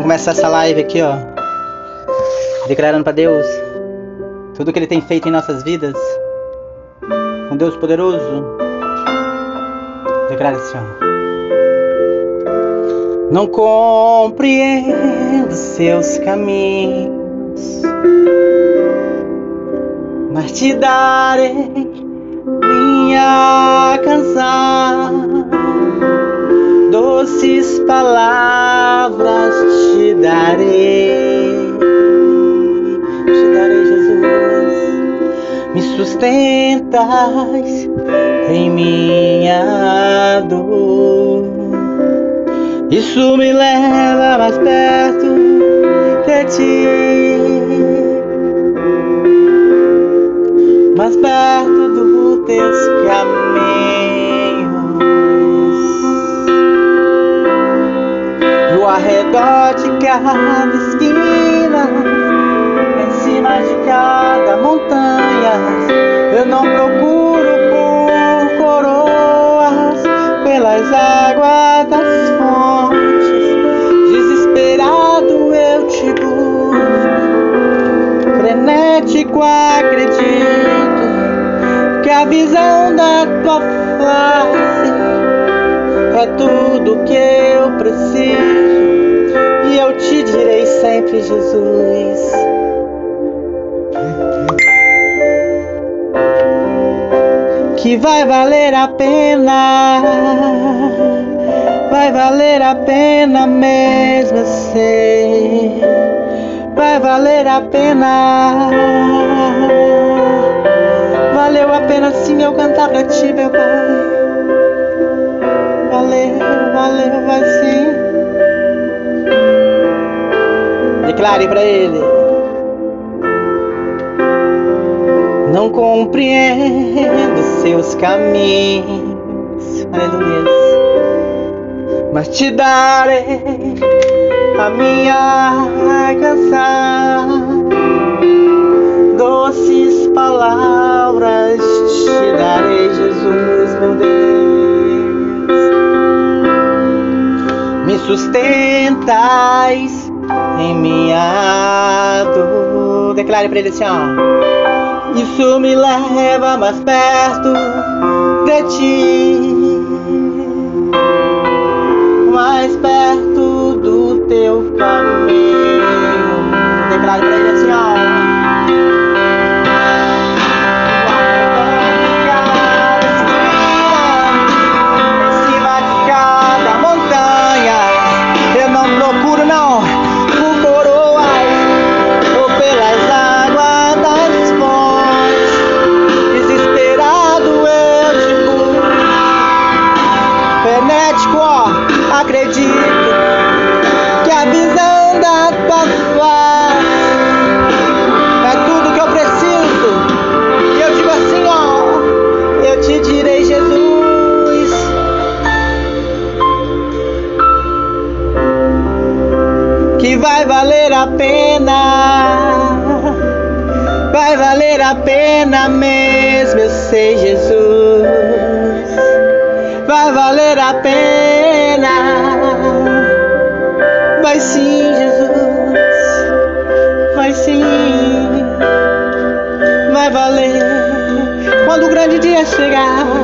Vamos começar essa live aqui, ó. Declarando para Deus tudo que Ele tem feito em nossas vidas. Um Deus poderoso. Declara assim. Não compreendo seus caminhos, mas te darei minha canção, doces palavras te darei, te darei, Jesus, me sustentas em minha dor. Isso me leva mais perto de ti, mais perto dos teus caminhos. De cada esquina, em cima de cada montanha, eu não procuro por coroas pelas águas das fontes. Desesperado eu te busco, frenético acredito que a visão da tua face é tudo que eu preciso e eu te direi sempre, Jesus. Que vai valer a pena, vai valer a pena mesmo, eu sei. Vai valer a pena. Valeu a pena sim eu cantar pra ti, meu pai. Valeu, valeu, vai sim. Declare pra ele. Não compreendo seus caminhos, aleluia. Mas te darei a minha canção doces palavras te darei, Jesus, meu Deus. Me sustentais em minha dor. Declare para ele assim, ó. Isso me leva mais perto de ti, a pena mesmo, eu sei, Jesus. Vai valer a pena, vai sim, Jesus, vai sim, vai valer quando o grande dia chegar.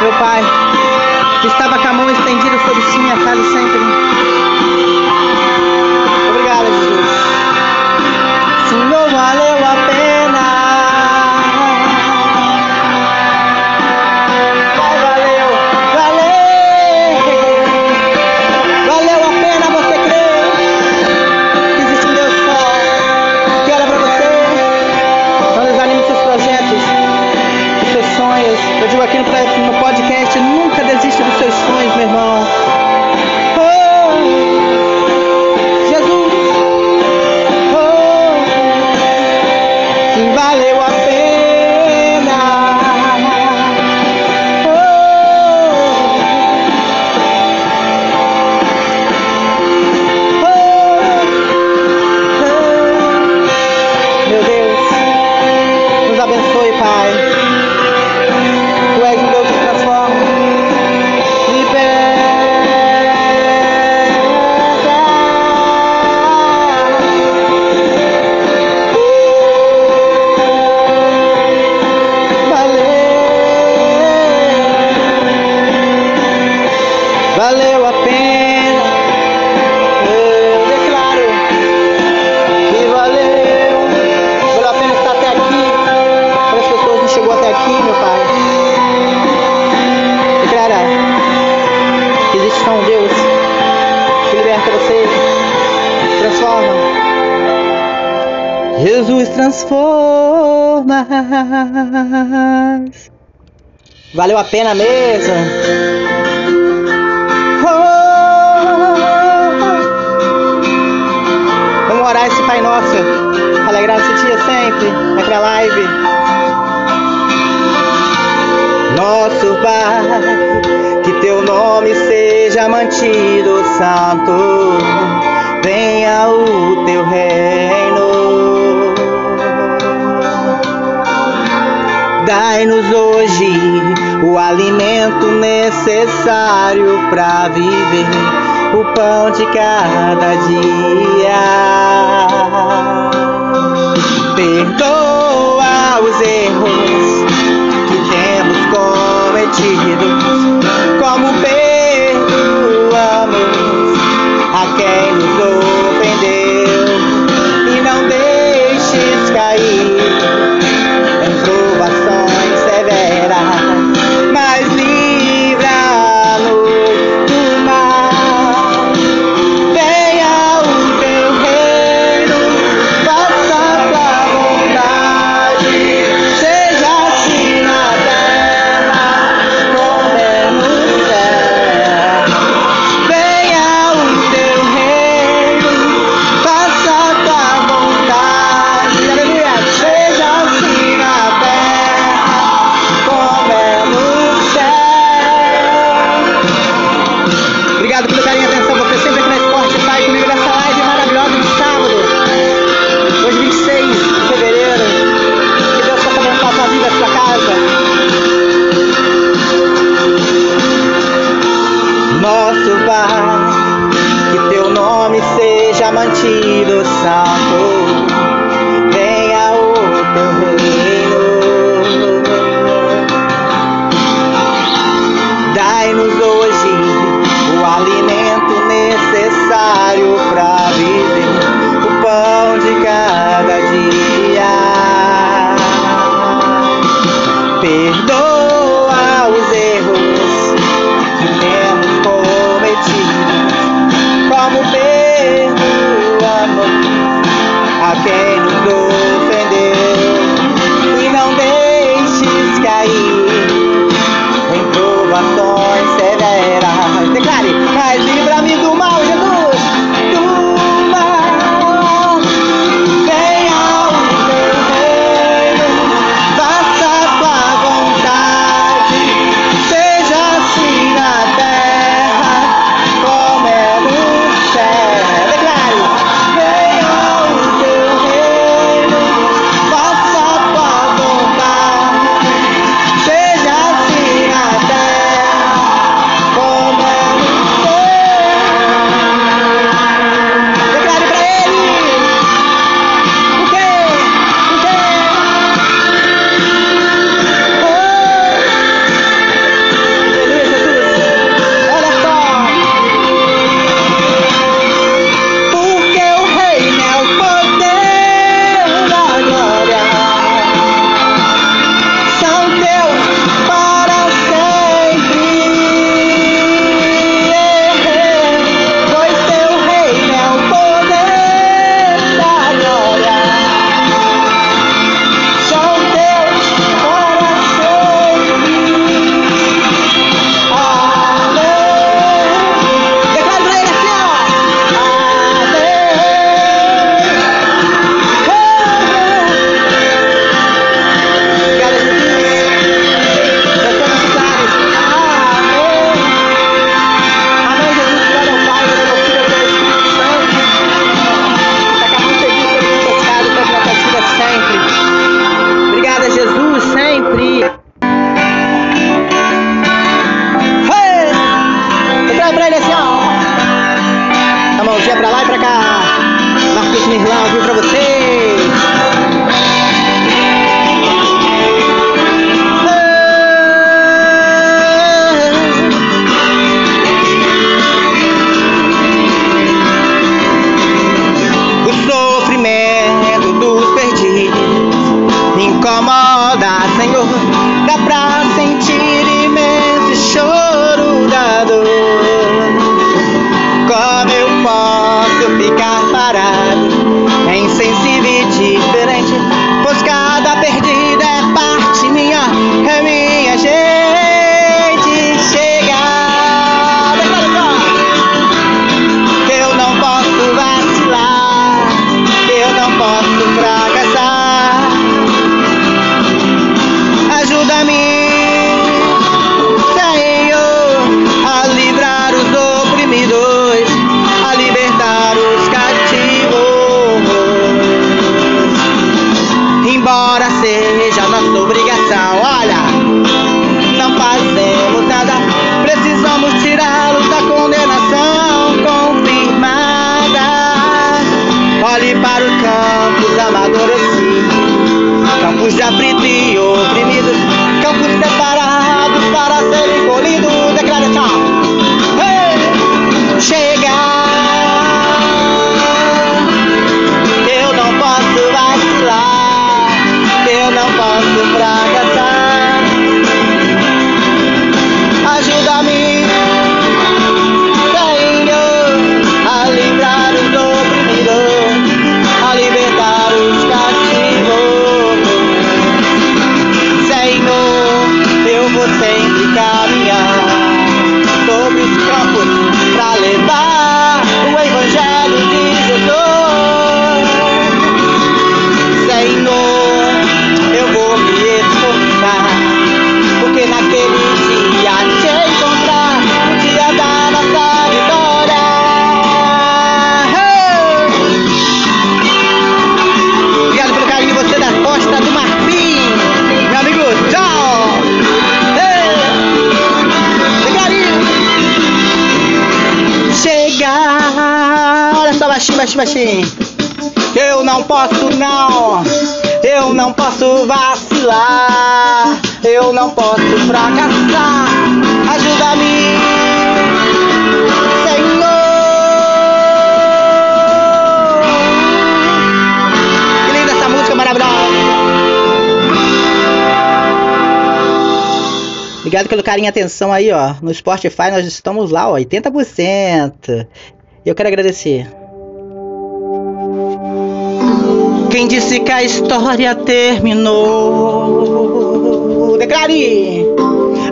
Meu Pai, estava com a mão estendida sobre si, minha casa sempre. cristão, é Deus, que liberta você, transforma. Jesus transforma. Valeu a pena mesmo. Oh, oh, oh, Vamos orar esse Pai Nosso. Alegrar esse dia sempre. Naquela live nosso Pai, que teu nome seja mantido santo, venha o teu reino. Dai-nos hoje o alimento necessário para viver, o pão de cada dia. Perdoa os erros prometido. Como perdoamos a quem nos ofendeu. E não deixes cair. Do saco, venha o teu reino. Dai-nos hoje o alimento necessário para viver, o pão de cada dia. Perdoa. Baixinho. Eu não posso não, eu não posso vacilar, eu não posso fracassar. Ajuda-me, Senhor. Que linda essa música maravilhosa. Obrigado pelo carinho e atenção aí, ó. No Spotify nós estamos lá, ó, 80%. Eu quero agradecer. Quem disse que a história terminou? Declare!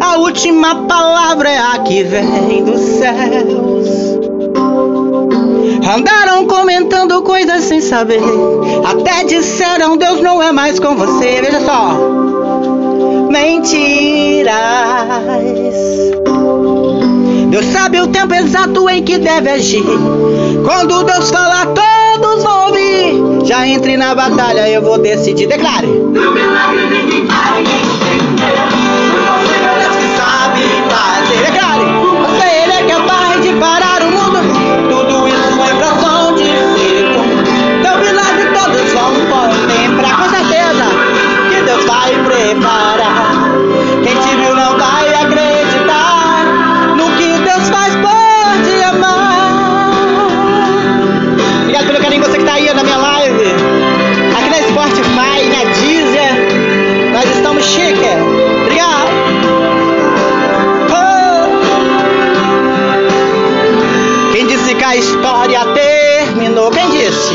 A última palavra é a que vem dos céus. Andaram comentando coisas sem saber. Até disseram Deus não é mais com você. Veja só. Mentiras. Deus sabe o tempo exato em que deve agir. Quando Deus falar. Já entre na batalha, eu vou decidir. Declare. A história terminou? Quem disse?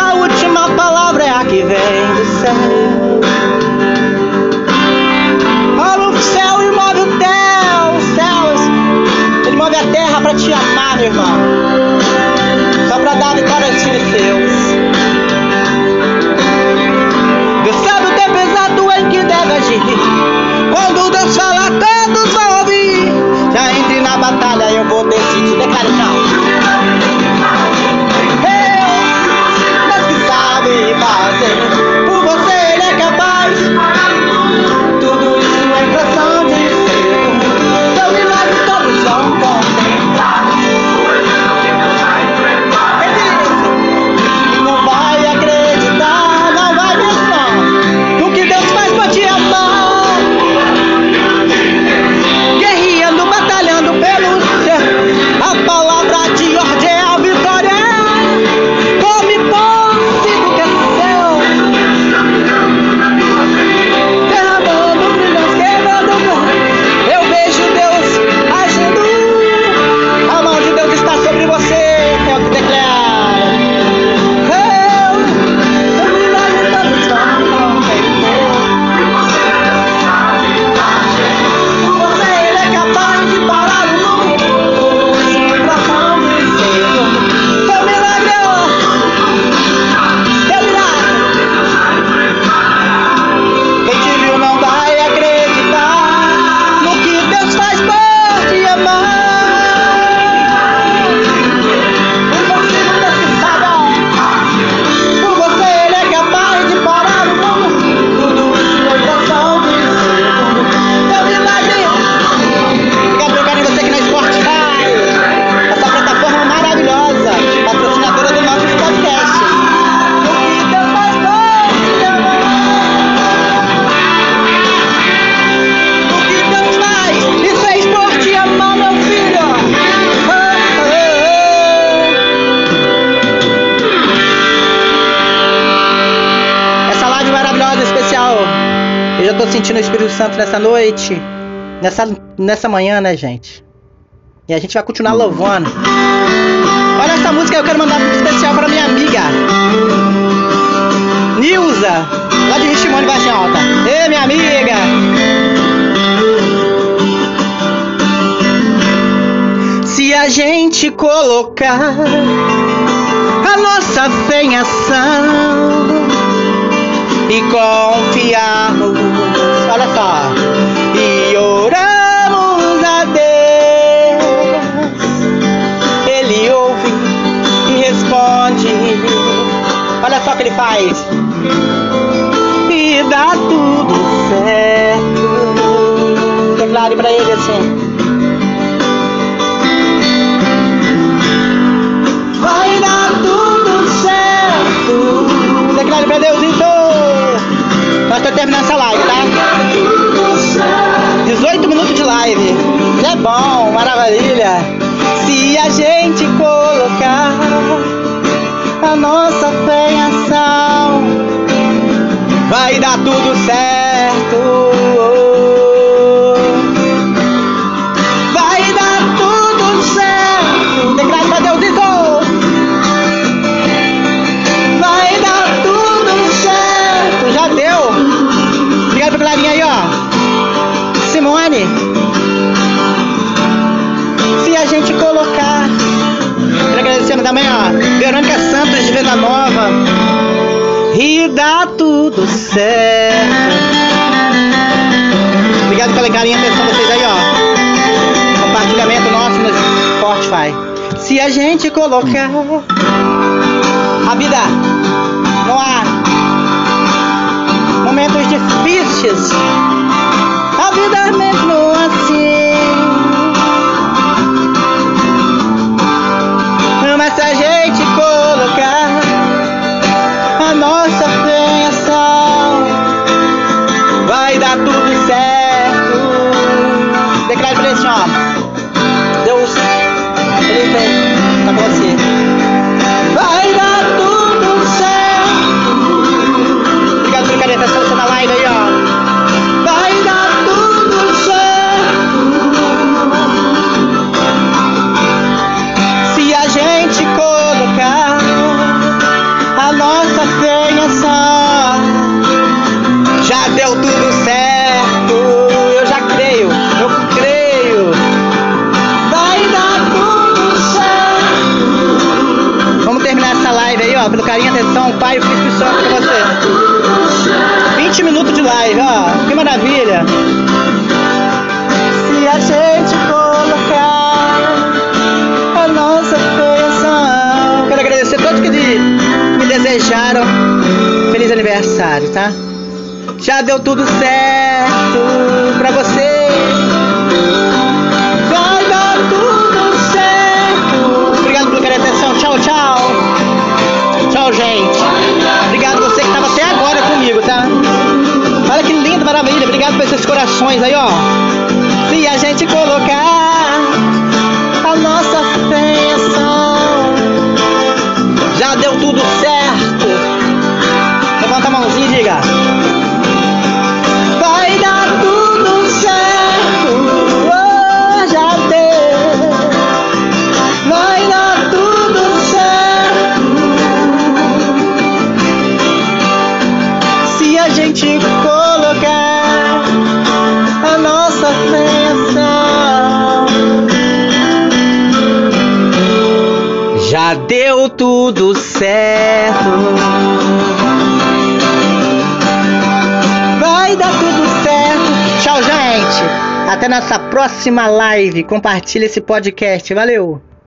A última palavra é a que vem do céu. Olha o céu e move o céu, os céus. Ele move a terra para te amar, meu irmão. Só para dar vitória aos filhos seus. Sabe o tempo exato em que deve agir. Quando Deus fala, decidir. Declare não. Eu já tô sentindo o Espírito Santo nessa noite, nessa, nessa manhã, né, gente? E a gente vai continuar louvando. Olha essa música, eu quero mandar um especial para minha amiga. Nilza, lá de Richimone, Vargem Alta. Ei, minha amiga. Se a gente colocar a nossa fé em ação e confiarmos, olha só. E oramos a Deus. Ele ouve e responde. Olha só o que ele faz. E dá tudo certo. Declare para ele assim. Vai dar tudo certo. Declare para Deus então. Nós estamos terminando essa live, tá? 18 minutos de live. É bom, maravilha. Se a gente colocar a nossa fé em ação, vai dar tudo certo. Verônica Santos de Venda Nova. E dá tudo certo. Obrigado pela carinha atenção de vocês aí, ó. Compartilhamento nosso no Spotify. Se a gente colocar a vida no ar, momentos difíceis, maravilha. Se a gente colocar a nossa pensão. Quero agradecer a todos que me desejaram feliz aniversário, tá? Já deu tudo certo pra você. Vai dar tudo certo. Obrigado e atenção. Tchau, tchau. Tchau, gente. Maravilha. Obrigado por esses corações aí, ó. Se a gente colocar a nossa bênção, já deu tudo certo. Levanta a mãozinha e diga. Tudo certo. Vai dar tudo certo. Tchau, gente. Até nossa próxima live. Compartilhe esse podcast. Valeu.